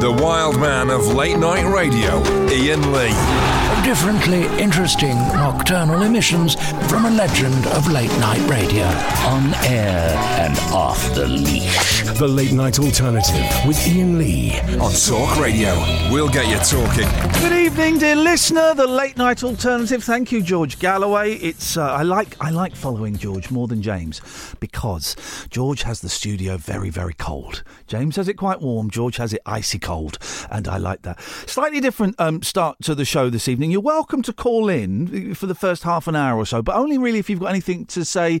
The wild man of late night radio, Iain Lee. Differently interesting nocturnal emissions from a legend of late night radio. On air and off the leash. The Late Night Alternative with Iain Lee. On Talk Radio, we'll get you talking. Good evening, dear listener. The late night alternative. Thank you, George Galloway. It's uh, I like I like following George more than James because George has the studio very very cold. James has it quite warm. George has it icy cold, and I like that. Slightly different um, start to the show this evening. You're welcome to call in for the first half an hour or so, but only really if you've got anything to say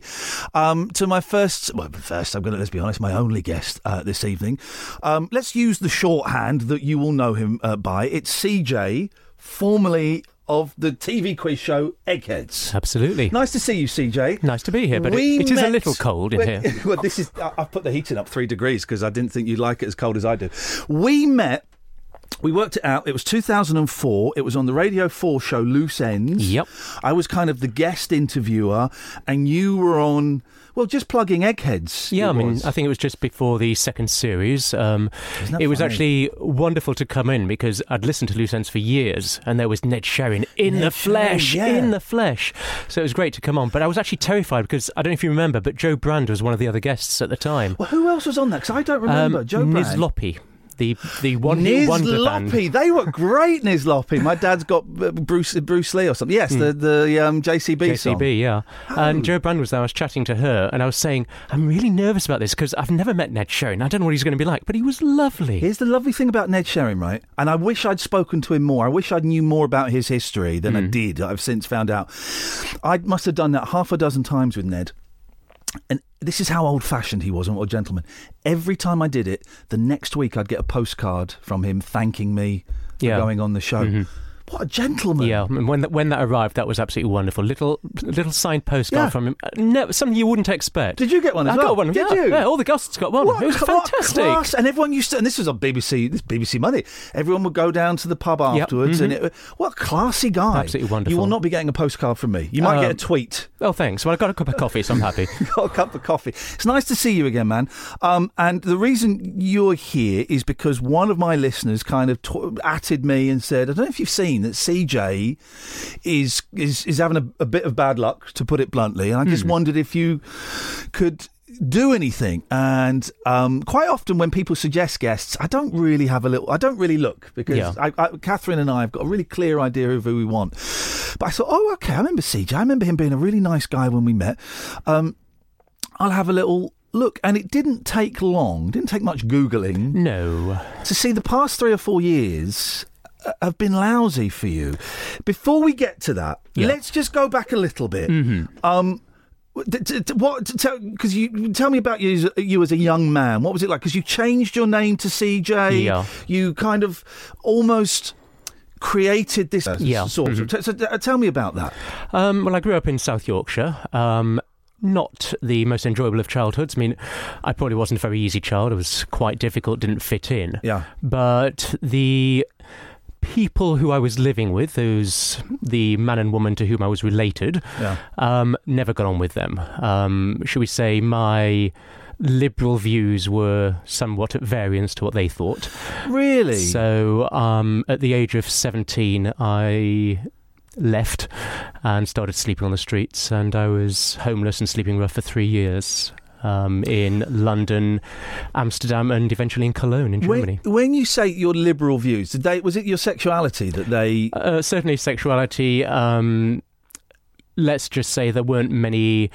um, to my first. Well, first I'm going to let's be honest, my only guest uh, this evening. Um, let's use the shorthand that you will know him uh, by. It's CJ, formerly of the TV quiz show Eggheads. Absolutely. Nice to see you, CJ. Nice to be here, but it, We it is a little cold in here. Well, this is. I've put the heating up three degrees because I didn't think you'd like it as cold as I do. We met. We worked it out. It was 2004. It was on the Radio 4 show Loose Ends. Yep. I was kind of the guest interviewer, and you were on, well, just plugging Eggheads. Yeah, I mean, was. I think it was just before the second series. Um, it was actually wonderful to come in because I'd listened to Loose Ends for years, and there was Ned Sherrin in Ned the flesh, Sherrin, yeah. in the flesh. So it was great to come on. But I was actually terrified because I don't know if you remember, but Jo Brand was one of the other guests at the time. Well, who else was on that? Because I don't remember. Um, Jo Niz Brand. Loppy, the the one hit wonder band. Nizlopi. They were great, Nizlopi. My dad's got uh, Bruce Bruce Lee or something. Yes, the the um, JCB, song. JCB, yeah. And Jo Brand was there. I was chatting to her, and I was saying, I'm really nervous about this because I've never met Ned Sherrin. I don't know what he's going to be like, but he was lovely. Here's the lovely thing about Ned Sherrin, right? And I wish I'd spoken to him more. I wish I knew more about his history than I Hmm. did. I've since found out. I must have done that half a dozen times with Ned. And this is how old fashioned he was, and what a gentleman. Every time I did it, the next week I'd get a postcard from him thanking me for Yeah. going on the show. Mm-hmm. What a gentleman. Yeah, and when that, when that arrived, that was absolutely wonderful. Little little signed postcard Yeah. from him. Uh, No, something you wouldn't expect. Did you get one as I well? got one. Did yeah, you? Yeah, all the guests got one. What, it was fantastic. class. And everyone used to, and this was on BBC, this BBC money. Everyone would go down to the pub afterwards, and it, what a classy guy! Mm-hmm. Absolutely wonderful. You will not be getting a postcard from me. You might Um, get a tweet. Oh, thanks. Well, I got a cup of coffee, so I'm happy. got a cup of coffee. It's nice to see you again, man. Um, and the reason you're here is because one of my listeners kind of t- atted me and said, "I don't know if you've seen that CJ is is is having a, a bit of bad luck, to put it bluntly." And I just wondered if you could do anything and um, quite often when people suggest guests i don't really have a little i don't really look because Yeah. I, I, catherine and i have got a really clear idea of who we want but i thought oh okay i remember cj i remember him being a really nice guy when we met um, I'll have a little look. And it didn't take long, didn't take much Googling no. to see the past three or four years have been lousy for you. Before we get to that, Yeah. let's just go back a little bit. Um, d- d- d- what? Because you tell me about you, as- you as a young man. What was it like? Because you changed your name to CJ. Yeah. You kind of almost created this Yeah. sort of. So, uh, tell me about that. Um, well, I grew up in South Yorkshire. Um, not the most enjoyable of childhoods. I mean, I probably wasn't a very easy child. It was quite difficult, didn't fit in. Yeah. But the people who I was living with, those the man and woman to whom I was related, Yeah. um, never got on with them. Um, should we say my liberal views were somewhat at variance to what they thought. Really? So um, at the age of 17, I left and started sleeping on the streets, and I was homeless and sleeping rough for three years. Um, in London, Amsterdam, and eventually in Cologne in Germany. When, when you say your liberal views, did they was it your sexuality that they? Uh, certainly, sexuality. Um, let's just say there weren't many.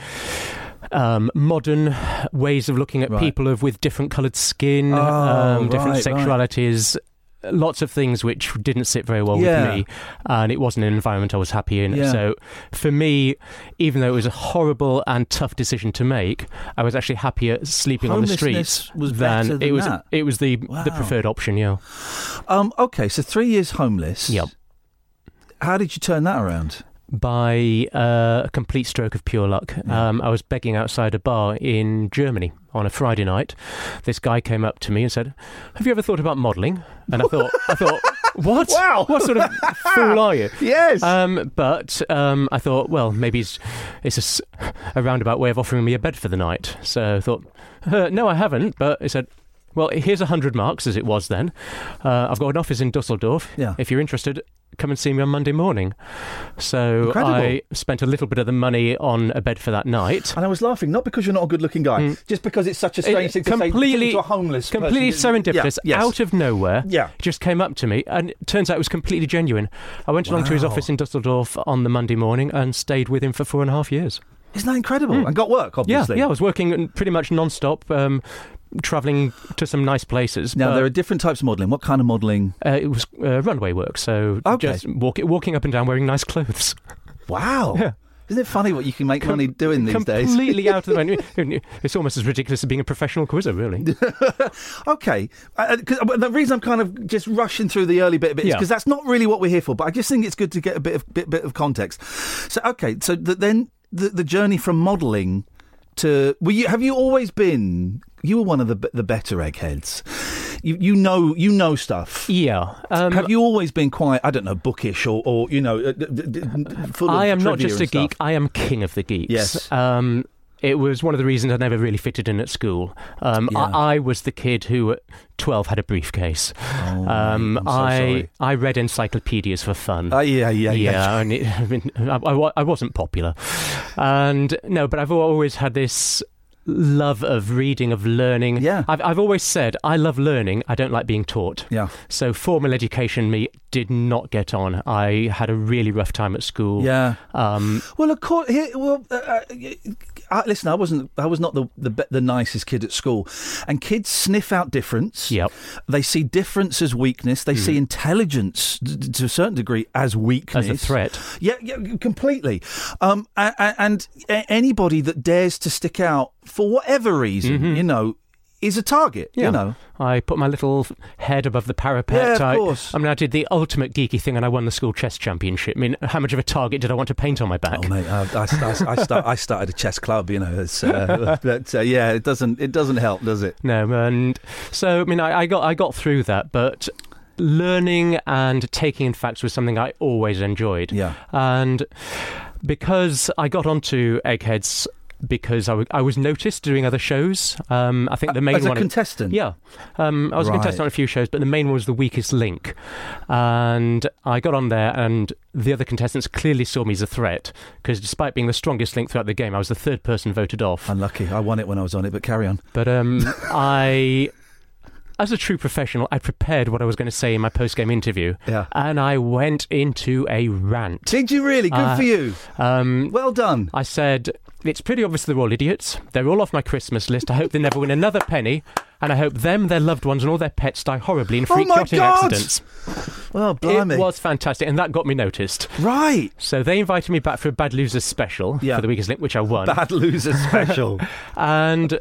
Um, modern ways of looking at Right. people of with different coloured skin, Oh, um, different right, sexualities, lots of things which didn't sit very well Yeah. with me, and it wasn't an environment I was happy in. Yeah. So, for me, even though it was a horrible and tough decision to make, I was actually happier sleeping on the streets was than, than it was. that. It was the the preferred option. Yeah. Um, okay, so three years homeless. Yep. How did you turn that around? By uh, a complete stroke of pure luck. Yeah. Um, I was begging outside a bar in Germany on a Friday night. This guy came up to me and said, "Have you ever thought about modelling?" And I thought, I thought, what? Wow. What sort of fool are you? Yes. Um, but um, I thought, well, maybe it's, it's a, a roundabout way of offering me a bed for the night. So I thought, uh, no, I haven't. But he said, well, here's a hundred marks as it was then. Uh, I've got an office in Dusseldorf. Yeah. If you're interested, come and see me on Monday morning. So Incredible. I spent a little bit of the money on a bed for that night. and I was laughing not because you're not a good-looking guy, Mm. just because it's such a strange It- thing to say completely- to a homeless, Completely person. serendipitous, Yeah, yes. out of nowhere. Yeah. just came up to me, and it turns out it was completely genuine. I went along to his office in Dusseldorf on the Monday morning and stayed with him for four and a half years. Isn't that incredible? And got work, obviously. Yeah, yeah, I was working pretty much non-stop, um, travelling to some nice places. Now there are different types of modelling. What kind of modelling? uh, it was uh, runway work, so Okay. just walk, walking up and down wearing nice clothes. Wow. Yeah. Isn't it funny what you can make money doing these days? Completely out of the menu. It's almost as ridiculous as being a professional quizzer, really. Okay, uh, 'cause- uh, the reason I'm kind of just rushing through the early bit of it is Yeah. because that's not really what we're here for. But I just think it's good to get a bit of bit, bit of context. So, okay, so the, then the the journey from modelling to were you have you always been? You were one of the the better eggheads. You you know you know stuff. Yeah. Um, have you always been quite I don't know bookish or or you know uh, d- d- d- full of I am not just a geek. I am king of the geeks. Yes. Um, it was one of the reasons I never really fitted in at school. Um, Yeah. I, I was the kid who at 12 had a briefcase. Oh, um, I'm so I, sorry. I read encyclopedias for fun. Oh, yeah, yeah, yeah. yeah, and it, I, mean, I, I I wasn't popular, and no, but I've always had this love of reading, of learning. Yeah. I've, I've always said I love learning. I don't like being taught. Yeah. So formal education, me did not get on. I had a really rough time at school. Yeah. Um, Well, of course. Here, well, uh, uh, uh, listen, I wasn't. I was not the, the the nicest kid at school, and kids sniff out difference. Yep. They see difference as weakness. They see intelligence d- to a certain degree as weakness, As a threat. Yeah, yeah, completely. Um, a- a- and anybody that dares to stick out for whatever reason, you know, is a target. Mm-hmm. Yeah. You know. I put my little head above the parapet. Yeah, of I, course. I mean, I did the ultimate geeky thing, and I won the school chess championship. I mean, how much of a target did I want to paint on my back? Oh mate, I, I, I, I, start, I started a chess club. You know, uh, but uh, yeah, it doesn't it doesn't help, does it? No, and so I mean, I, I got I got through that, but learning and taking in facts was something I always enjoyed. Yeah. and because I got onto Eggheads because I, w- I was noticed doing other shows. Um, I think the main one. As a contestant. Yeah, um, I was Right. a contestant on a few shows, but the main one was the weakest link, and I got on there, and the other contestants clearly saw me as a threat because despite being the strongest link throughout the game, I was the third person voted off. Unlucky. I won it when I was on it, but carry on. But um, I, as a true professional, I prepared what I was going to say in my post game interview, Yeah. and I went into a rant. Did you really? Good Uh, for you. Um, Well done. I said, it's pretty obvious they're all idiots. They're all off my Christmas list. I hope they never win another penny. And I hope them, their loved ones, and all their pets die horribly in Oh freak my yachting God! accidents. Well, blimey. It was fantastic, and that got me noticed. right. So they invited me back for a Bad Losers special Yeah. for the Weakest Link, which I won. Bad Losers special. And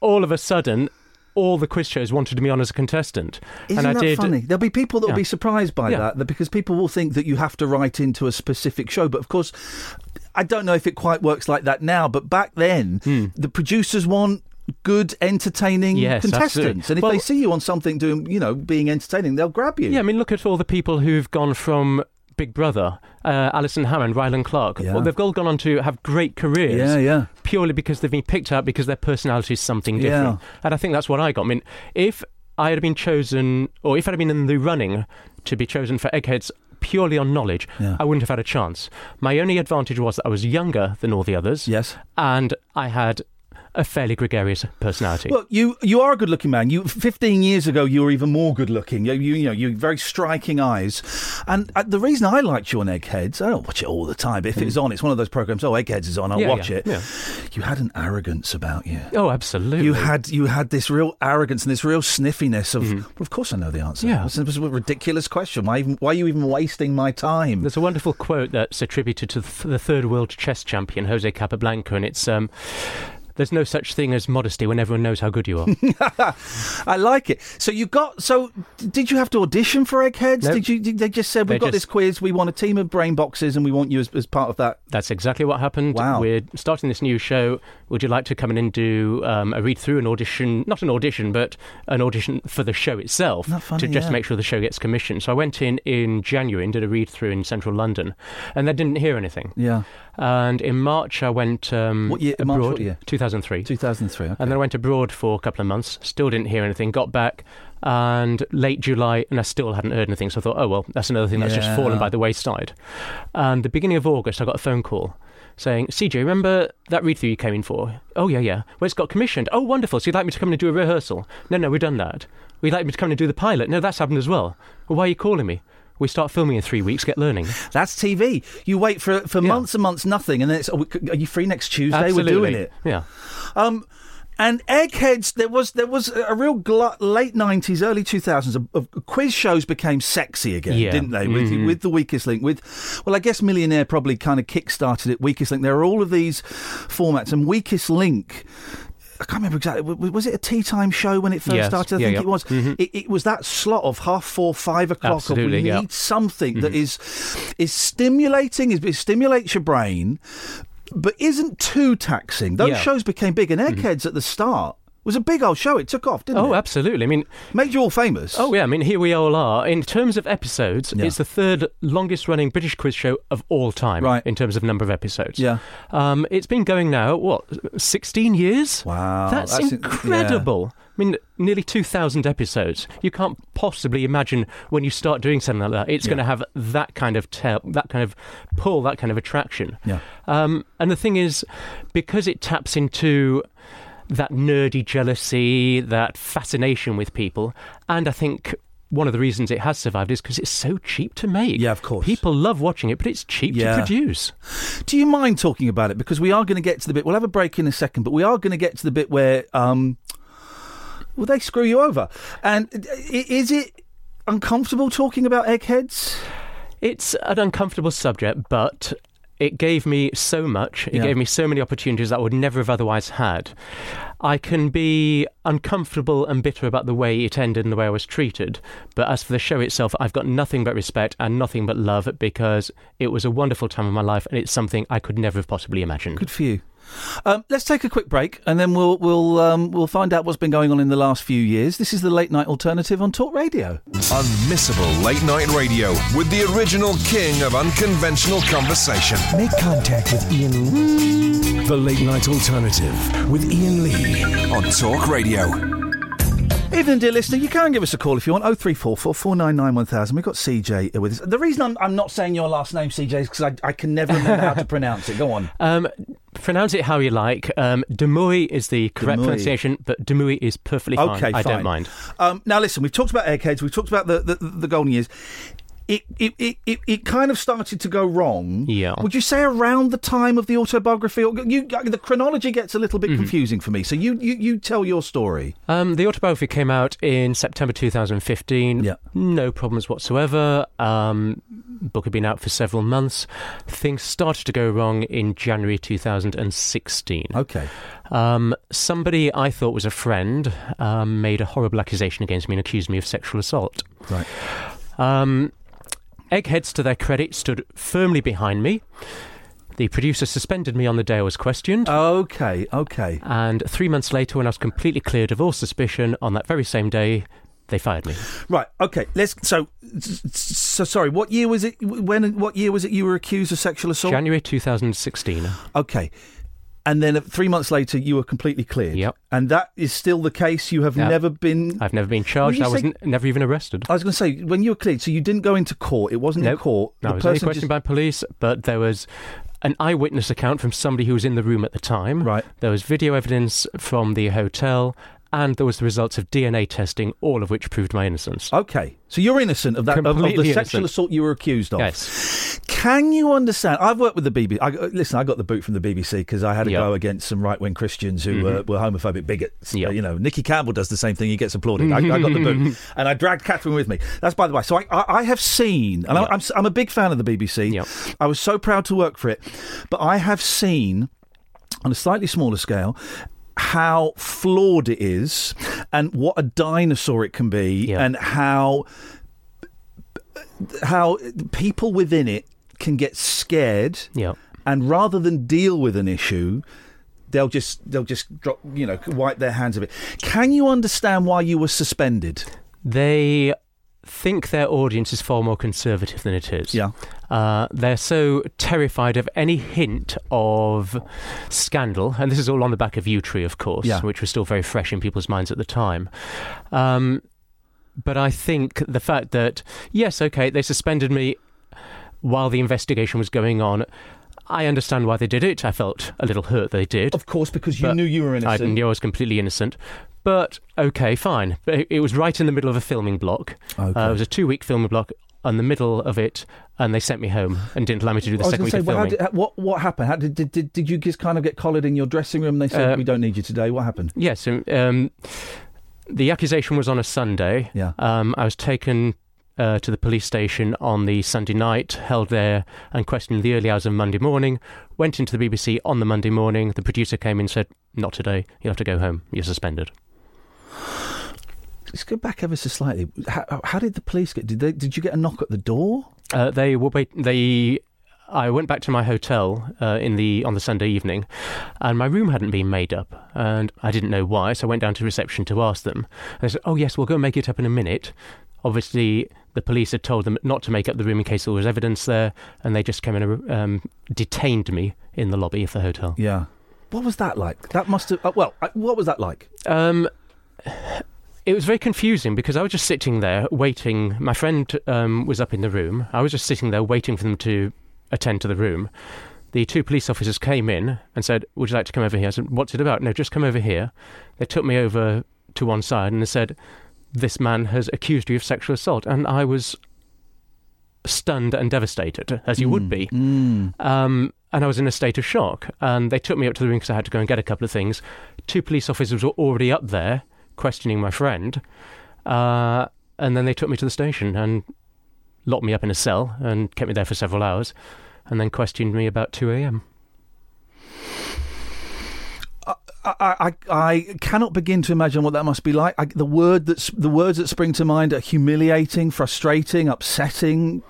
all of a sudden, all the quiz shows wanted me on as a contestant. Isn't and I that did. funny? There'll be people that will Yeah. be surprised by Yeah. that, because people will think that you have to write into a specific show. But of course, I don't know if it quite works like that now. But back then, hmm. the producers want good, entertaining. Yes, contestants, absolutely. and if Well- they see you on something doing, you know, being entertaining, they'll grab you. Yeah, I mean, look at all the people who've gone from Big Brother, uh, Alison Hammond, Rylan Clark. Yeah. Well, they've all gone on to have great careers. yeah, yeah. purely because they've been picked out because their personality is something Yeah. different. And I think that's what I got. I mean, if I had been chosen, or if I'd been in the running to be chosen for Eggheads purely on knowledge, Yeah. I wouldn't have had a chance. My only advantage was that I was younger than all the others, Yes. and I had a fairly gregarious personality. Well, you you are a good-looking man. You 15 years ago, you were even more good-looking. You you, you know, you very striking eyes. And uh, the reason I liked you on Eggheads, I don't watch it all the time, but if it's on, it's one of those programs. Oh, Eggheads is on, I'll Mm. Yeah, watch yeah, it. yeah. You had an arrogance about you. oh, absolutely. You had you had this real arrogance and this real sniffiness of. Well, of course, I know the answer. Yeah. This was a ridiculous question. Why even, why are you even wasting my time? There's a wonderful quote that's attributed to the third world chess champion, Jose Capablanca, and it's um, There's no such thing as modesty when everyone knows how good you are. I like it. So you got. So did you have to audition for Eggheads? No. Did you? Did they just said we've They got just- this quiz. We want a team of brain boxes, and we want you as, as part of that. That's exactly what happened. Wow. We're starting this new show. Would you like to come in and do um, a read through, an audition? Not an audition, but an audition for the show itself Not funny, to just yeah. make sure the show gets commissioned. So I went in in January and did a read through in central London, and they didn't hear anything. Yeah. And in March I went um, What year- March, abroad. what year? 2003. 2003. Okay. And then I went abroad for a couple of months, still didn't hear anything, got back, and late July, and I still hadn't heard anything. So I thought, oh, well, that's another thing that's Yeah. just fallen by the wayside. And the beginning of August, I got a phone call saying, CJ, remember that read through you came in for? Oh, yeah, yeah. Well, it's got commissioned. Oh, wonderful. So you'd like me to come in and do a rehearsal? No, no, we've done that. We'd like me to come in and do the pilot? No, that's happened as well. Well, why are you calling me? We start filming in three weeks, get learning. That's TV. You wait for for Yeah. months and months, nothing, and then it's. Oh, we- are you free next Tuesday? Absolutely. We're doing it. Yeah. Um, and Eggheads, there was there was a real glut, late nineties, early two thousands. Of, of quiz shows became sexy again, Yeah. didn't they? With Mhm. with the Weakest Link, with well, I guess Millionaire probably kind of kick-started it. Weakest Link. There are all of these formats, and Weakest Link. I can't remember exactly. Was it a tea time show when it first Yes. started? I Yeah, think yeah. it was. Mhm. It, it was that slot of half four, five o'clock. of Absolutely, we yeah. need something that Mhm. is is stimulating. Is it stimulates your brain, but isn't too taxing. Those shows became big, and Eggheads at the start was a big old show. It took off, didn't it? Oh, absolutely. I mean, Made you all famous. Oh yeah, I mean here we all are. In terms of episodes, Yeah. it's the third longest running British quiz show of all time. Right. In terms of number of episodes. Yeah. Um, it's been going now what, sixteen years? Wow, That's, that's in- incredible. I mean, nearly two thousand episodes. You can't possibly imagine when you start doing something like that, it's Yeah. going to have that kind of tell, that kind of pull, that kind of attraction. Yeah. Um, and the thing is, because it taps into that nerdy jealousy, that fascination with people, and I think one of the reasons it has survived is because it's so cheap to make. Yeah, of course. People love watching it, but it's cheap Yeah. to produce. Do you mind talking about it? Because we are going to get to the bit. We'll have a break in a second, but we are going to get to the bit where, um, well, they screw you over. And uh, is it uncomfortable talking about eggheads? It's an uncomfortable subject, but it gave me so much. It Yeah. gave me so many opportunities that I would never have otherwise had. I can be uncomfortable and bitter about the way it ended and the way I was treated, but as for the show itself, I've got nothing but respect and nothing but love because it was a wonderful time of my life and it's something I could never have possibly imagined. Good for you. Um, let's take a quick break, and then we'll we'll um, we'll find out what's been going on in the last few years. This is the late night alternative on Talk Radio. Unmissable late night radio with the original king of unconventional conversation. Make contact with Iain Lee. The Late Night Alternative with Iain Lee. On Talk Radio. Evening, dear listener. You can give us a call if you want. Oh three four four four nine nine one thousand. We've got CJ with us. The reason I'm, I'm not saying your last name, CJ, is because I, I can never remember how to pronounce it. Go on. Um, pronounce it how you like. Um, Demouy is the correct Demouy. pronunciation, but Demouy is perfectly fine. Okay, I don't mind. Um, now, listen, we've talked about Eggheads, we've talked about the, the, the golden years. It, it, it, it, it kind of started to go wrong. Yeah. Would you say around the time of the autobiography? Or you, the chronology gets a little Mm-hmm. bit confusing for me. So you, you, you tell your story. Um, the autobiography came out in September 2015. Yeah. No problems whatsoever. Um, book had been out for several months. Things started to go wrong in January 2016. Okay. Um, somebody I thought was a friend um, made a horrible accusation against me and accused me of sexual assault. Right. Um, Eggheads, to their credit, stood firmly behind me. The producer suspended me on the day I was questioned. Okay. Okay. And three months later, when I was completely cleared of all suspicion, on that very same day, they fired me. Right. Okay. Let's. So, so sorry. What year was it? When? What year was it? You were accused of sexual assault. January 2016. Okay. And then three months later, you were completely cleared. Yep. And that is still the case. You have Yep. never been. I've never been charged. I was say- n- never even arrested. I was going to say when you were cleared, so you didn't go into court. It wasn't in court. No, The was only questioned just- by police, but there was an eyewitness account from somebody who was in the room at the time. Right. There was video evidence from the hotel, and there was the results of DNA testing, all of which proved my innocence. Okay, so you're innocent of that of, of the Completely sexual assault you were accused of. Yes. Can you understand? I've worked with the BBC. I, listen, I got the boot from the BBC because I had to Yeah. go against some right wing Christians who were, were homophobic bigots. Yeah. Uh, you know, Nicky Campbell does the same thing. He gets applauded. I, I got the boot, and I dragged Catherine with me. That's by the way. So I, I, I have seen, and I, I'm, I'm a big fan of the BBC. I was so proud to work for it, but I have seen on a slightly smaller scale how flawed it is and what a dinosaur it can be Yeah. and how how people within it can get scared Yeah. and rather than deal with an issue they'll just they'll just drop you know wipe their hands of it can you understand why you were suspended They think their audience is far more conservative than it is. Yeah. Uh, they're so terrified of any hint of scandal, and this is all on the back of Yewtree, of course, Yeah. which was still very fresh in people's minds at the time. Um, but I think the fact that, yes, okay, they suspended me while the investigation was going on. I understand why they did it. I felt a little hurt they did. of course because you knew you were innocent. I knew I was completely innocent. But okay, fine. But it- it was right in the middle of a filming block. Okay. Uh, it was a two-week filming block. On the middle of it, and they sent me home and didn't allow me to do the I second week say, of well, filming. did, what what happened? How did, did, did, you just kind of get collared in your dressing room? and They said Uh, we don't need you today. What happened? Yes, um, um, the accusation was on a Sunday. Yeah. Um, I was taken uh, to the police station on the Sunday night, held there and questioned in the early hours of Monday morning. Went into the BBC on the Monday morning. The producer came in and said, "Not today. You have to go home. You're suspended." Let's go back ever so slightly. How, how did the police get? Did they? Did you get a knock at the door? Uh, they were wait. They. I went back to my hotel uh, in the on the Sunday evening, and my room hadn't been made up, and I didn't know why. So I went down to reception to ask them. They said, "Oh yes, we'll go and make it up in a minute." Obviously, the police had told them not to make up the room in case there was evidence there, and they just came in and um, detained me in the lobby of the hotel. Yeah. What was that like? That must have. Uh, well, uh, what was that like? Um, it was very confusing because I was just sitting there waiting. My friend um, was up in the room. I was just sitting there waiting for them to attend to the room. The two police officers came in and said, Would you like to come over here? I said, What's it about? No, just come over here. They took me over to one side and they said, This man has accused you of sexual assault. And I was stunned and devastated, as you would be. Um, and I was in a state of shock. And they took me up to the room because I had to go and get a couple of things. Two police officers were already up there questioning my friend. Uh, and then they took me to the station and locked me up in a cell and kept me there for several hours. And then questioned me about 2 a.m. I, I, I cannot begin to imagine what that must be like. I, the word that's the words that spring to mind are humiliating, frustrating, upsetting.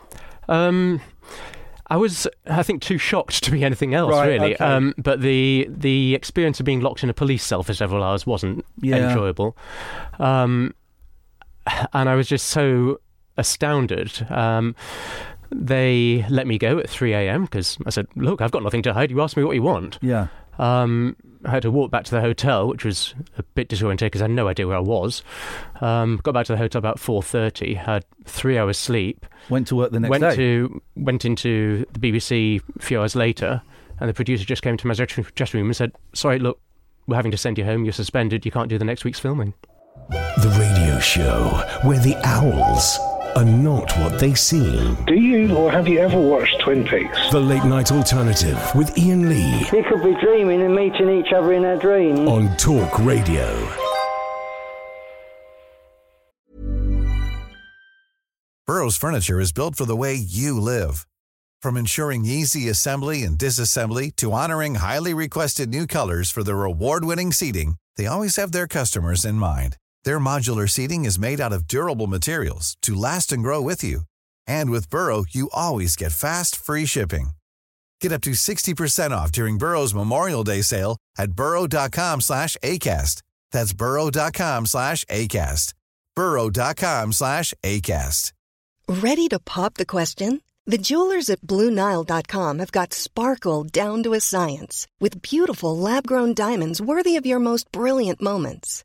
Um, I was, I think, too shocked to be anything else, Right, really. okay. Um, but the the experience of being locked in a police cell for several hours wasn't Yeah. enjoyable. Um, and I was just so astounded. Um, they let me go at 3 a.m. because I said, "Look, I've got nothing to hide. You ask me what you want." Yeah. Um, I had to walk back to the hotel, which was a bit disorientated because I had no idea where I was. Um, got back to the hotel about 4:30. Had three hours sleep Went to work the next went day. to went into the BBC a few hours later, and the producer just came to my dressing dressing room and said, "Sorry, look, we're having to send you home. You're suspended. You can't do the next week's filming." The radio show where the owls are not what they seem. Do you or have you ever watched Twin Peaks? The Late Night Alternative with Iain Lee We could be dreaming and meeting each other in our dreams. on Talk Radio. Burrow's furniture is built for the way you live. From ensuring easy assembly and disassembly to honoring highly requested new colors for their award-winning seating, they always have their customers in mind. Their modular seating is made out of durable materials to last and grow with you. And with Burrow, you always get fast, free shipping. Get up to 60% off during Burrow's Memorial Day sale at burrow.com slash ACAST. That's burrow.com slash ACAST. burrow.com slash ACAST. Ready to pop the question? The jewelers at BlueNile.com have got sparkle down to a science with beautiful lab grown diamonds worthy of your most brilliant moments.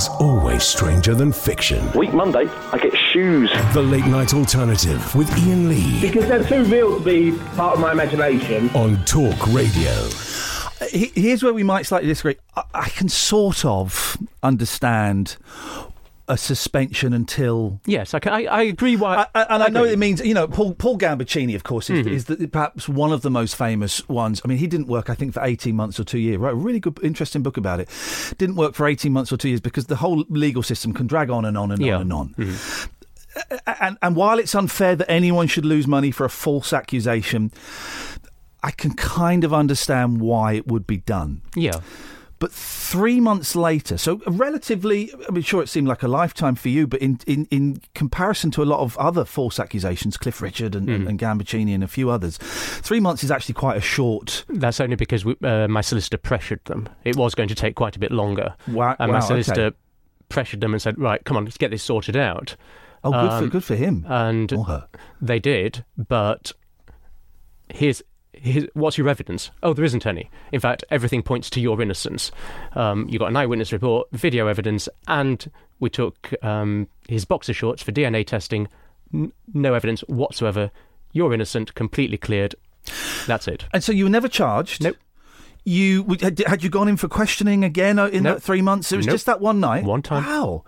always stranger than fiction. Week Monday, I get shoes. The Late Night Alternative with Iain Lee Because they're too real to be part of my imagination. on Talk Radio. Here's where we might slightly disagree. I, I can sort of understand a suspension until. Yes, I, can, I, I agree. Why, I, and I, know it means you know Paul Paul Gambaccini, of course, is, Mhm. is the, perhaps one of the most famous ones. I mean, he didn't work, I think, for eighteen months or two years. Wrote a really good, interesting book about it. Didn't work for eighteen months or two years because the whole legal system can drag on and on and Yeah. on and on. And, and while it's unfair that anyone should lose money for a false accusation, I can kind of understand why it would be done. Yeah. But three months later, so relatively, I mean, sure, it seemed like a lifetime for you, but in, in, in comparison to a lot of other false accusations, Cliff Richard and, and, and Gambaccini and a few others, three months is actually quite a short. That's only because we, uh, my solicitor pressured them. It was going to take quite a bit longer. Wow, and wow, my okay. solicitor pressured them and said, right, come on, let's get this sorted out. Oh, good, for, Um, good for him. And Or her. they did, but here's, here's what's your evidence? Oh, there isn't any. In fact, everything points to your innocence. Um, you got an eyewitness report, video evidence, and we took um, his boxer shorts for DNA testing. N- no evidence whatsoever. You're innocent, completely cleared. That's it. And so you were never charged? Nope. You had, had you gone in for questioning again uh, in Nope. that three months? It was Nope. just that one night. One time. Wow.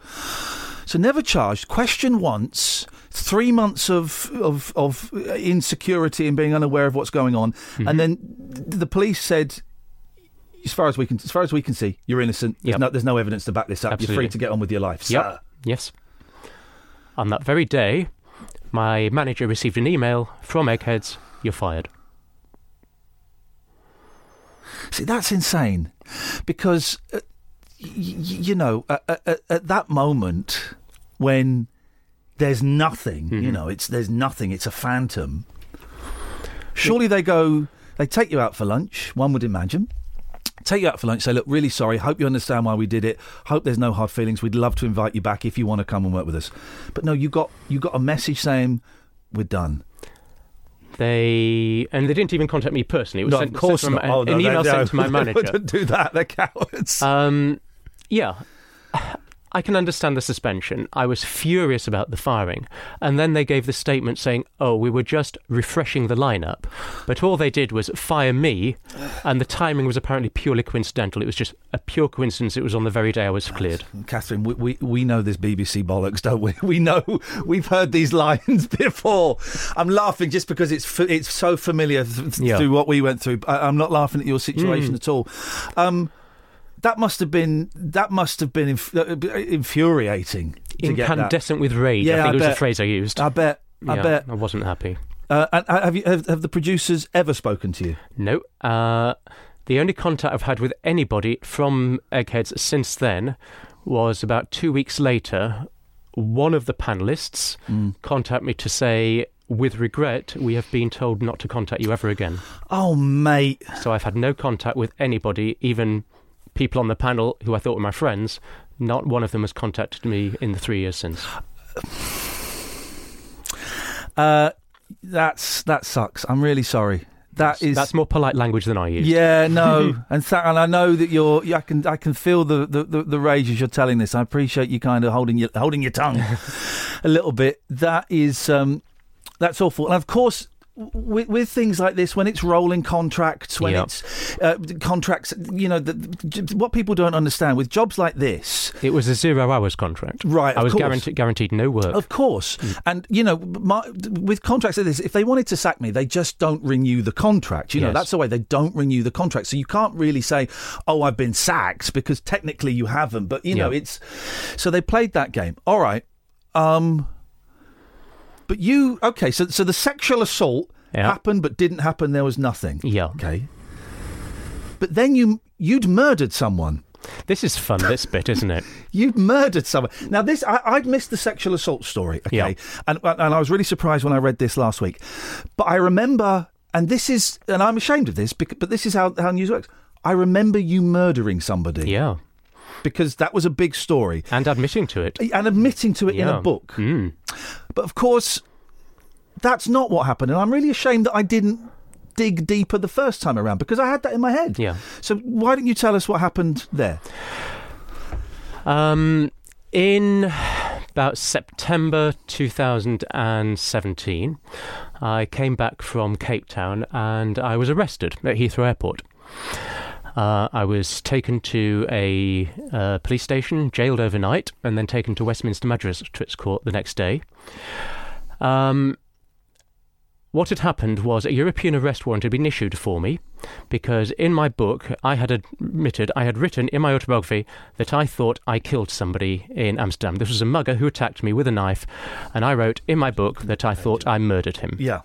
So never charged. Question once. Three months of of of insecurity and being unaware of what's going on, Mm-hmm. and then the police said. As far as we can, as far as we can see, you're innocent. There's Yep. no, there's no evidence to back this up. You're free to get on with your life. Yep. sir. Yes. On that very day, my manager received an email from Eggheads. You're fired. See, that's insane, because uh, y- y- you know, at, at, at that moment when there's nothing, you know, it's there's nothing. It's a phantom. Surely they go, they take you out for lunch. One would imagine. Take you out for lunch. Say, look, really sorry. Hope you understand why we did it. Hope there's no hard feelings. We'd love to invite you back if you want to come and work with us. But no, you got you got a message saying we're done. They and they didn't even contact me personally. It was No, sent, of course sent from not. Oh, an no, they email sent don't. to my They manager. wouldn't do that. They're cowards. Um, yeah, I can understand the suspension. I was furious about the firing, and then they gave the statement saying, "Oh, we were just refreshing the lineup," but all they did was fire me, and the timing was apparently purely coincidental. It was just a pure coincidence. It was on the very day I was cleared. Catherine, we, we, we know this BBC bollocks, don't we? We know we've heard these lines before. I'm laughing just because it's f- it's so familiar th- Yeah. through what we went through. I, I'm not laughing at your situation Mm. at all. Um, that must have been that must have been inf- uh, infuriating. To. Incandescent with rage. Yeah, I think I it was bet. the phrase I used. I bet. I Yeah, bet. I wasn't happy. Uh, and uh, have you have, have the producers ever spoken to you? No. Uh, the only contact I've had with anybody from Eggheads since then was about two weeks later. One of the panelists Mm. contacted me to say, with regret, we have been told not to contact you ever again. Oh, mate. So I've had no contact with anybody, even people on the panel who I thought were my friends. Not one of them has contacted me in the three years since. Uh, that's that sucks. I'm really sorry. That is That's more polite language than I use. Yeah, no, and th- and I know that you're. I can I can feel the, the, the, the rage as you're telling this. I appreciate you kind of holding your holding your tongue a little bit. That is um, that's awful. And of course, with, with things like this, when it's rolling contracts, when Yep. it's uh, contracts, you know, the, the- what people don't understand with jobs like this, It was a zero hours contract. Right, I was guaranteed guaranteed no work. Of course. And, you know, my, with contracts like this, if they wanted to sack me, they just don't renew the contract. You know, Yes. that's the way they don't renew the contract. So you can't really say, oh, I've been sacked because technically you haven't. But, you know, it's. So they played that game. All right. Um. But you. Okay, so, so the sexual assault Yeah. happened but didn't happen. There was nothing. Yeah. Okay. But then you you'd murdered someone. This is fun, this bit, isn't it? You'd murdered someone. Now, this I, I'd missed the sexual assault story. Okay, Yeah. and and I was really surprised when I read this last week. But I remember, and this is, and I'm ashamed of this, but this is how how news works. I remember you murdering somebody. Yeah. Because that was a big story, And admitting to it. and admitting to it in a book. Mm. But of course, that's not what happened, and I'm really ashamed that I didn't dig deeper the first time around because I had that in my head. Yeah. So why don't you tell us what happened there? Um, in about September 2017, I came back from Cape Town and I was arrested at Heathrow Airport. Uh, I was taken to a uh, police station, jailed overnight, and then taken to Westminster Magistrates Court the next day. Um, what had happened was a European arrest warrant had been issued for me because in my book I had admitted, I had written in my autobiography that I thought I killed somebody in Amsterdam. This was a mugger who attacked me with a knife, and I wrote in my book that I thought I murdered him. Yeah.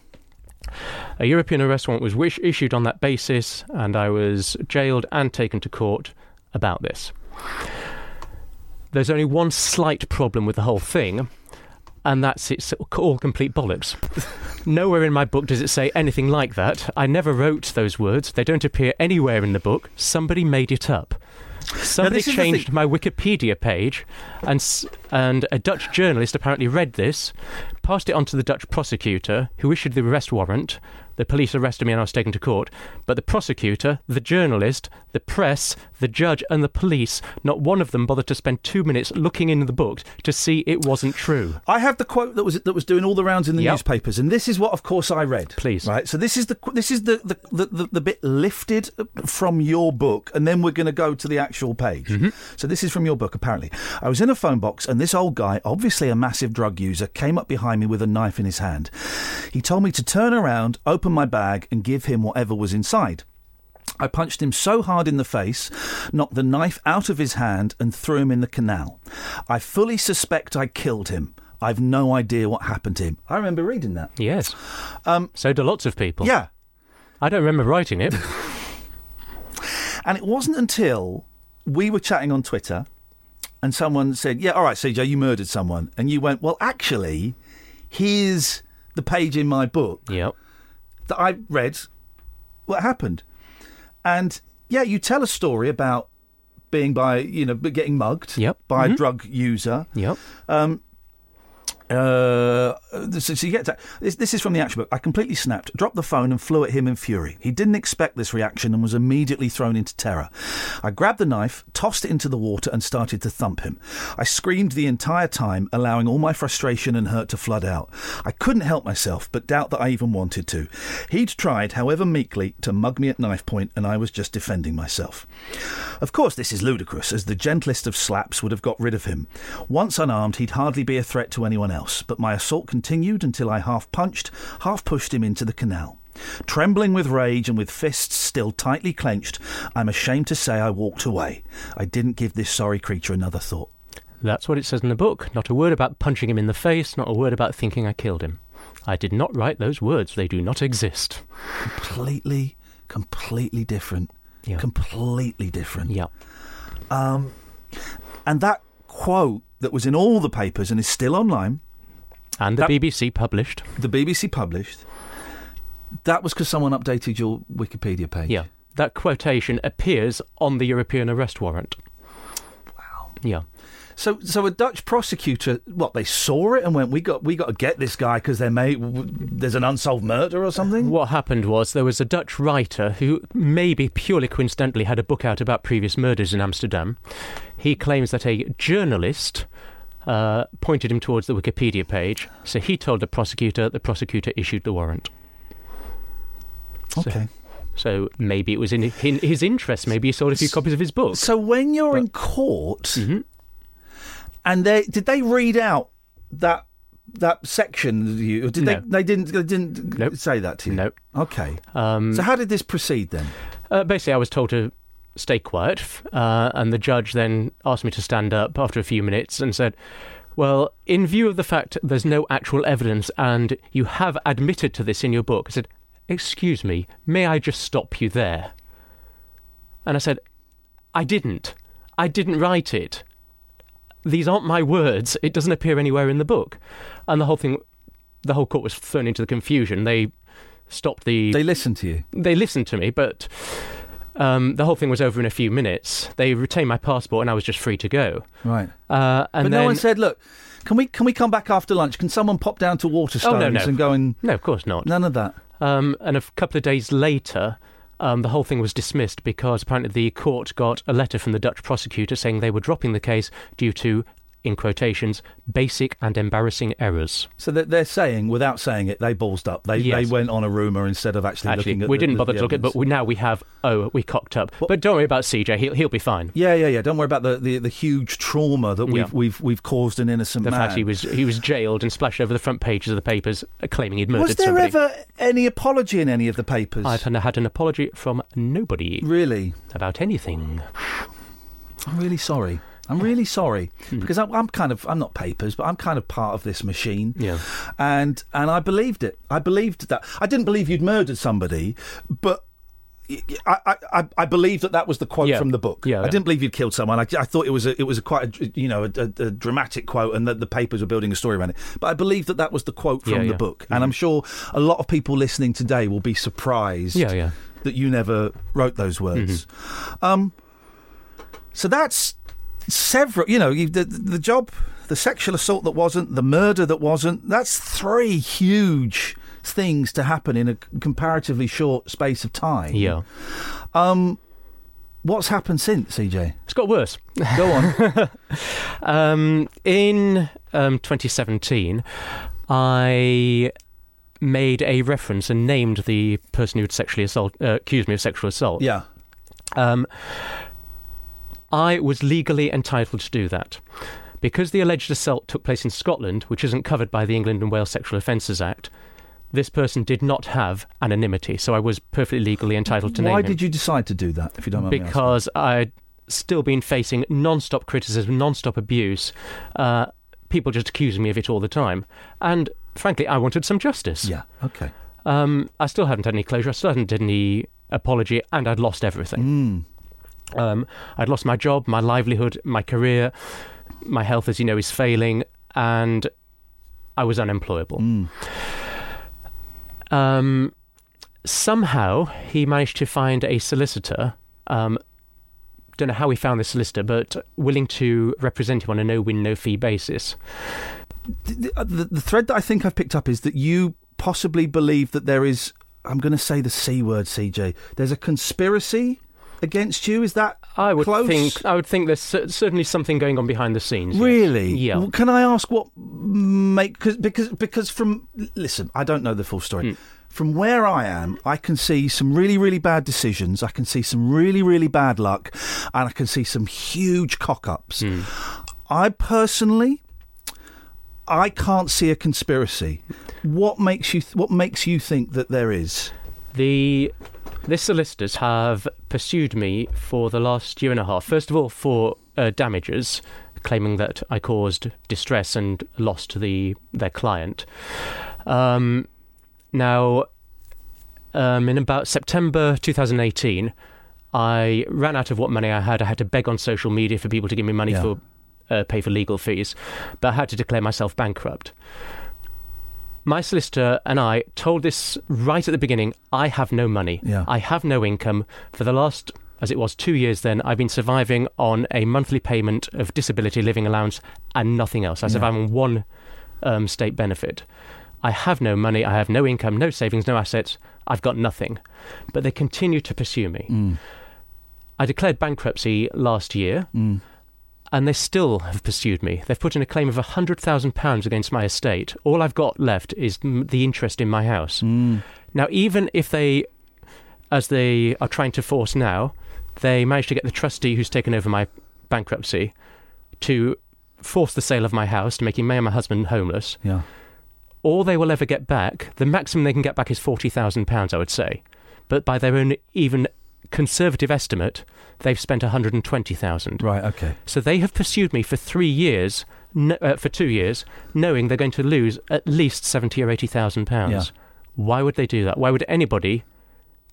A European arrest warrant was wish- issued on that basis, and I was jailed and taken to court about this. There's only one slight problem with the whole thing, and that's it's all complete bollocks. Nowhere in my book does it say anything like that. I never wrote those words. They don't appear anywhere in the book. Somebody made it up. Somebody this is the changed my Wikipedia page, and s- and a Dutch journalist apparently read this, passed it on to the Dutch prosecutor, who issued the arrest warrant. The police arrested me and I was taken to court. But the prosecutor, the journalist, the press, the judge, and the police, not one of them bothered to spend two minutes looking in the book to see it wasn't true. I have the quote that was that was doing all the rounds in the Yep. newspapers, and this is what, of course, I read. Please. right? So this is the this is the the, the, the, the bit lifted from your book, and then we're going to go to the actual page. Mm-hmm. So this is from your book. Apparently, I was in a phone box, and this old guy, obviously a massive drug user, came up behind me with a knife in his hand. He told me to turn around, open my bag, and give him whatever was inside. I punched him so hard in the face, knocked the knife out of his hand, and threw him in the canal. I fully suspect I killed him. I've no idea what happened to him. I remember reading that. Yes. Um, so do lots of people. Yeah. I don't remember writing it. And it wasn't until we were chatting on Twitter and someone said, Yeah, all right, CJ, you murdered someone. And you went, Well, actually, here's the page in my book yep. that I read what happened. And yeah, you tell a story about being by, you know, getting mugged Yep. by a Mhm. drug user. Yep. Um, uh, so, so you get to, this, this is from the action book. I completely snapped, dropped the phone, and flew at him in fury. He didn't expect this reaction and was immediately thrown into terror. I grabbed the knife, tossed it into the water, and started to thump him. I screamed the entire time, allowing all my frustration and hurt to flood out. I couldn't help myself, but doubt that I even wanted to. He'd tried, however meekly, to mug me at knife point, and I was just defending myself. Of course, this is ludicrous, as the gentlest of slaps would have got rid of him. Once unarmed, he'd hardly be a threat to anyone else, but my assault continued until I half punched, half pushed him into the canal. Trembling with rage and with fists still tightly clenched, I'm ashamed to say I walked away. I didn't give this sorry creature another thought. That's what it says in the book. Not a word about punching him in the face, not a word about thinking I killed him. I did not write those words. They do not exist. Completely, completely different. Yeah. Completely different. Yeah. Um, and that quote that was in all the papers and is still online, And the That- BBC published. the BBC published, that was because someone updated your Wikipedia page. Yeah. That quotation appears on the European arrest warrant. Wow. Yeah. So, so a Dutch prosecutor, what they saw it and went, "We got, we got to get this guy because there may, there's an unsolved murder or something." What happened was there was a Dutch writer who maybe purely coincidentally had a book out about previous murders in Amsterdam. He claims that a journalist uh, pointed him towards the Wikipedia page, so he told the prosecutor. The prosecutor issued the warrant. Okay. So, maybe it was in, in his interest. Maybe he sold a few copies of his book. So when you're in court, Mm-hmm. and they did they read out that that section? You or did No. they? They didn't. They didn't say that to you. No. Okay. Um, so how did this proceed then? Uh, basically, I was told to stay quiet, uh, and the judge then asked me to stand up after a few minutes and said, Well, in view of the fact there's no actual evidence and you have admitted to this in your book, I said, Excuse me, may I just stop you there? And I said, I didn't. I didn't write it. These aren't my words. It doesn't appear anywhere in the book. And the whole thing, the whole court was thrown into the confusion. They stopped the. They listened to you. They listened to me, but um, the whole thing was over in a few minutes. They retained my passport, and I was just free to go. Right. Uh, and but then, no one said, "Look, can we can we come back after lunch? Can someone pop down to Waterstones Oh, no, no. and go and No, of course not. none of that." Um, and a couple of days later, um, the whole thing was dismissed because apparently the court got a letter from the Dutch prosecutor saying they were dropping the case due to, in quotations, basic and embarrassing errors. So they're, they're saying, without saying it, they ballsed up. They Yes. they went on a rumor instead of actually, Actually, looking at. we the- didn't bother the to look at, it, but we, now we have. Oh, we cocked up. but don't worry about CJ. He'll he'll be fine. Yeah, yeah, yeah. Don't worry about the, the, the huge trauma that we've Yeah. we've we've caused an innocent The man. fact he was he was jailed and splashed over the front pages of the papers, uh, claiming he'd murdered was there somebody. ever any apology in any of the papers? I've had an apology from nobody. Really? About anything. I'm really sorry. I'm really sorry Hmm. because I'm, I'm kind of I'm not papers, but I'm kind of part of this machine. Yeah. and and I believed it. I believed that. I didn't believe you'd murdered somebody, but. I, I, I- I believe that that was the quote Yeah. from the book. Yeah, I didn't believe you'd killed someone. I, I thought it was a, it was a quite a, you know a, a, a dramatic quote, and that the papers were building a story around it. But I believe that that was the quote from the book, and I'm sure a lot of people listening today will be surprised Yeah, yeah. that you never wrote those words. Mm-hmm. Um, so that's several. You know, you, the the job, the sexual assault that wasn't, the murder that wasn't. That's three huge things to happen in a comparatively short space of time. Yeah. Um, what's happened since, CJ? It's got worse. Go on. um, in um, 2017, I made a reference and named the person who had sexually assault, uh, accused me of sexual assault. yeah. Um, I was legally entitled to do that. Because the alleged assault took place in Scotland, which isn't covered by the England and Wales Sexual Offences Act, this person did not have anonymity, so I was perfectly legally entitled to name Why did you decide to do that? If you don't mind me because I'd still been facing non-stop criticism, non-stop abuse, uh, people just accusing me of it all the time, and frankly, I wanted some justice. Yeah. Okay. Um, I still hadn't had any closure. I still hadn't had any apology, and I'd lost everything. Mm. Um, I'd lost my job, my livelihood, my career. My health, as you know, is failing, and I was unemployable. Mm. Um, somehow he managed to find a solicitor. Um, don't know how he found this solicitor, but willing to represent him on a no-win, no-fee basis. the, the, the thread that I think I've picked up is that you possibly believe that there is. I'm going to say the c word, CJ. There's a conspiracy against you. Is that I would close? think. I would think there's certainly something going on behind the scenes. yes. Really? Yeah. Well, Can I ask what make cause, because because from listen, I don't know the full story. From where I am, I can see some really really bad decisions. I can see some really really bad luck, and I can see some huge cock ups. Hmm. I personally, I can't see a conspiracy. What makes you th- What makes you think that there is? The the solicitors have pursued me for the last year and a half. First of all, for uh, damages, claiming that I caused distress and loss to the their client. Um, now, um, in about September 2018, I ran out of what money I had. I had to beg on social media for people to give me money Yeah. for uh, pay for legal fees, but I had to declare myself bankrupt. My solicitor and I told this right at the beginning I have no money. Yeah. I have no income. For the last as it was two years then, I've been surviving on a monthly payment of disability living allowance and nothing else. I Yeah. survive on one um, state benefit. I have no money, I have no income, no savings, no assets, I've got nothing. But they continue to pursue me. Mm. I declared bankruptcy last year, Mm. And they still have pursued me. They've put in a claim of £100,000 against my estate. All I've got left is the interest in my house. Mm. Now, even if they, as they are trying to force now, they managed to get the trustee who's taken over my bankruptcy to force the sale of my house, making me and my husband homeless. Yeah. All they will ever get back, the maximum they can get back is £40,000, I would say. But by their own even conservative estimate, they've spent 120000 Right. Okay. So they have pursued me for three years, no, uh, for two years, knowing they're going to lose at least seventy or eighty thousand pounds. Yeah. Why would they do that? Why would anybody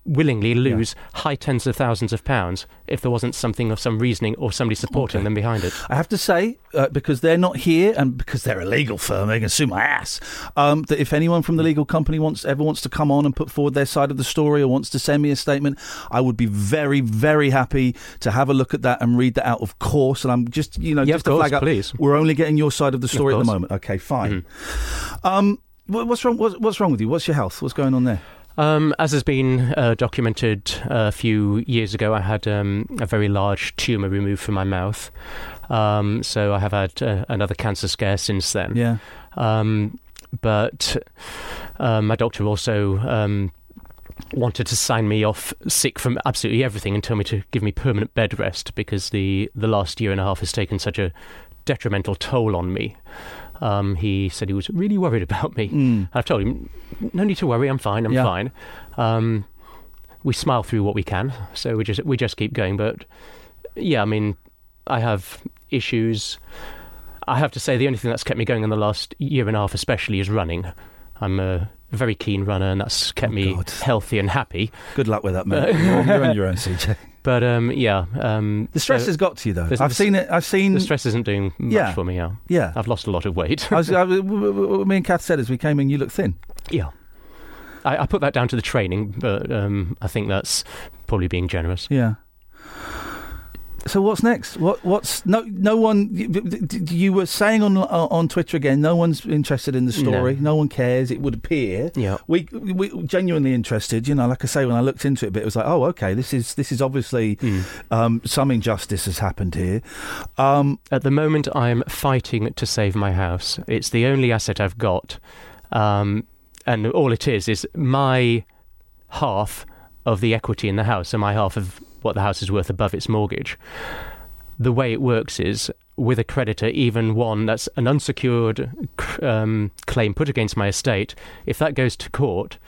willingly lose high tens of thousands of pounds if there wasn't something of some reasoning or somebody supporting Okay. them behind it? I have to say, uh, because they're not here and because they're a legal firm, they can sue my ass. Um, that if anyone from the legal company wants ever wants to come on and put forward their side of the story or wants to send me a statement, I would be very, very happy to have a look at that and read that out, of course. And I'm just, you know, Yeah, just of to course, flag up, please. we're only getting your side of the story at the moment. Okay, fine. Um, what's wrong? What's, what's wrong with you? What's your health? What's going on there? Um, as has been uh, documented uh, a few years ago, I had um, a very large tumour removed from my mouth. Um, so I have had uh, another cancer scare since then. Yeah. Um, but um, my doctor also um, wanted to sign me off sick from absolutely everything and tell me to give me permanent bed rest because the, the last year and a half has taken such a detrimental toll on me. Um, he said he was really worried about me. Mm. I've told him, no need to worry, I'm fine, I'm Yeah. fine. Um, we smile through what we can, so we just we just keep going. But yeah, I mean, I have issues. I have to say, the only thing that's kept me going in the last year and a half, especially, is running. I'm a very keen runner, and that's kept me healthy and happy. Good luck with that, mate. You're on- your own, CJ. But um, yeah, um, The stress so- has got to you, though. I've seen it. I've seen the stress isn't doing much Yeah. for me. Yeah, Yeah. I've lost a lot of weight. I was, I, me and Kath said as we came in, you look thin. Yeah. I, I put that down to the training, but um, I think that's probably being generous. Yeah. So what's next? What what's no no one you, were saying on on Twitter again no one's interested in the story. No, one cares it would appear. Yeah. We we genuinely interested, you know, like I say when I looked into it a bit it was like, "Oh, okay, this is this is obviously um, some injustice has happened here." Um, At the moment, I'm fighting to save my house. It's the only asset I've got. Um, and all it is is my half of the equity in the house, so my half of what the house is worth above its mortgage. The way it works is with a creditor, even one that's an unsecured um, claim put against my estate, if that goes to court,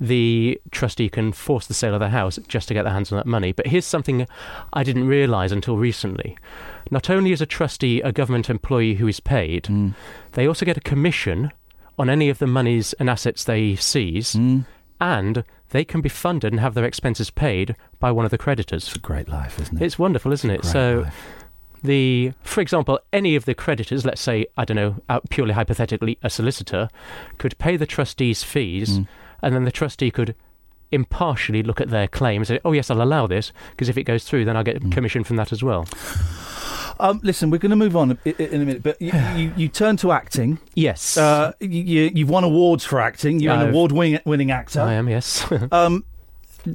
the trustee can force the sale of the house just to get their hands on that money. But here's something I didn't realise until recently. Not only is a trustee a government employee who is paid, they also get a commission on any of the monies and assets they seize, and they can be funded and have their expenses paid by one of the creditors. It's a great life, isn't it? It's wonderful, isn't it? so, life. the for example, any of the creditors, let's say I don't know, out purely hypothetically, a solicitor could pay the trustee's fees, Mm. and then the trustee could impartially look at their claim and say, "Oh yes, I'll allow this because if it goes through, then I'll Mm. get commission from that as well." Um, listen, we're going to move on in a minute, but you, you, you turn to acting. Yes. Uh, you, you, you've won awards for acting. You're an I've- award winning actor. I am, yes. Um,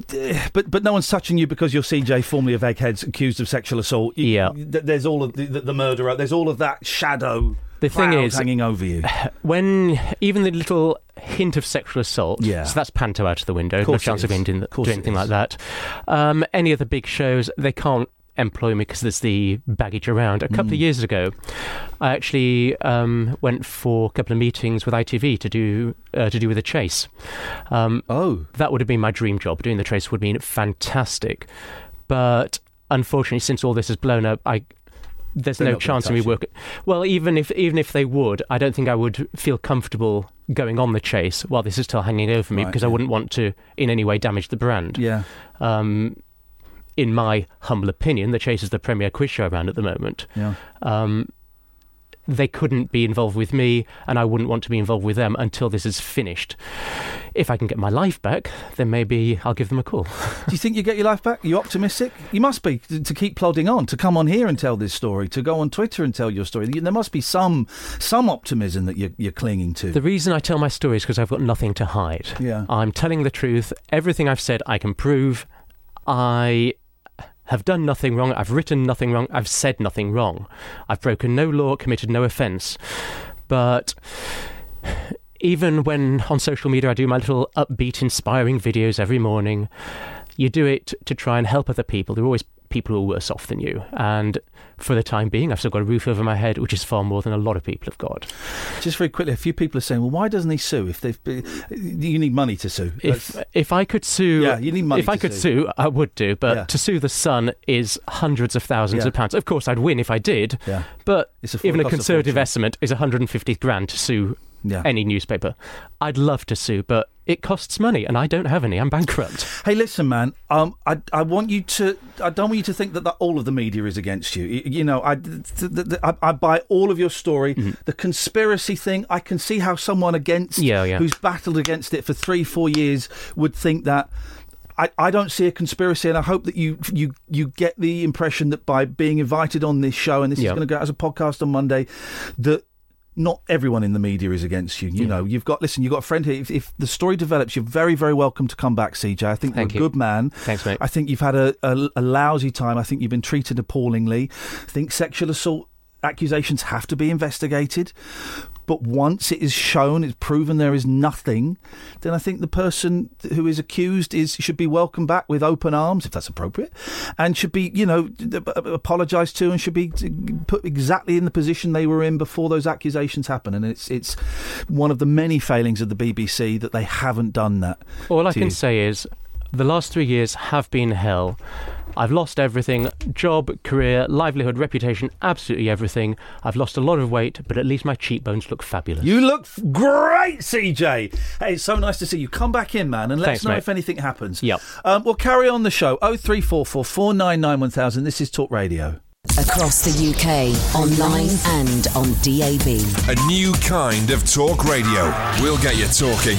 d- but but no one's touching you because you're CJ, formerly of Eggheads, accused of sexual assault. You- Yeah. th- there's all of the, the, the murderer. There's all of that shadow. The thing cloud is- hanging over you. when even the little hint of sexual assault, Yeah. so that's panto out of the window. Of course no chance of is. him doing, course doing it anything is. like that. Um, any of the big shows, they can't employ me because there's the baggage around. A couple Mm. of years ago, I actually um, went for a couple of meetings with ITV to do uh, to do with the chase. Um, oh, that would have been my dream job. Doing the chase would have been fantastic, but unfortunately, since all this has blown up, I there's They're no chance of me working. Well, even if even if they would, I don't think I would feel comfortable going on the chase while this is still hanging over me Right, because I wouldn't want to in any way damage the brand. Yeah. Um, in my humble opinion, the chase is the premier quiz show around at the moment. Yeah. Um, they couldn't be involved with me, and I wouldn't want to be involved with them until this is finished. If I can get my life back, then maybe I'll give them a call. Do you think you get your life back? Are you optimistic? You must be to keep plodding on, to come on here and tell this story, to go on Twitter and tell your story. There must be some some optimism that you're, you're clinging to. The reason I tell my story is because I've got nothing to hide. Yeah. I'm telling the truth. Everything I've said, I can prove. I have done nothing wrong. I've written nothing wrong. I've said nothing wrong. I've broken no law, committed no offence. But even when on social media I do my little upbeat, inspiring videos every morning, you do it to try and help other people. There are always people who are worse off than you. And for the time being, I've still got a roof over my head, which is far more than a lot of people have got. Just very quickly, a few people are saying, "Well, why doesn't he sue? If they've, been, you need money to sue." If if I could sue, Yeah, you need money If I could sue. sue, I would do. But Yeah. to sue the Sun is hundreds of thousands Yeah. of pounds. Of course, I'd win if I did. Yeah. But a even a conservative estimate is 150 grand to sue Yeah. any newspaper. I'd love to sue, but it costs money, and I don't have any. I'm bankrupt. Hey, listen, man. Um, I I want you to. I don't want you to think that, that all of the media is against you. You, you know, I, th- th- th- I I buy all of your story. The conspiracy thing. I can see how someone against Mm-hmm. Yeah, yeah. who's battled against it for three, four years would think that. I, I don't see a conspiracy, and I hope that you you you get the impression that by being invited on this show, and this is going to go out as a podcast on Monday, that not everyone in the media is against you. You hmm. know, you've got listen. You've got a friend here. If, if the story develops, you're very, very welcome to come back, CJ. I think Thank you're a you. good man. Thanks, mate. I think you've had a, a, a lousy time. I think you've been treated appallingly. I think sexual assault accusations have to be investigated. But once it is shown, it's proven there is nothing, then I think the person who is accused is should be welcomed back with open arms, if that's appropriate, and should be, you know, apologised to, and should be put exactly in the position they were in before those accusations happened. And it's it's one of the many failings of the BBC that they haven't done that. All I can you. say is the last three years have been hell. I've lost everything job, career, livelihood, reputation, absolutely everything. I've lost a lot of weight, but at least my cheekbones look fabulous. You look f- great, CJ. Hey, it's so nice to see you. Come back in, man, and let Thanks, us know mate. if anything happens. Yep. Um, we'll carry on the show. Oh three four four four nine nine one thousand. This is Talk Radio. Across the UK, online and on DAB. A new kind of talk radio. We'll get you talking.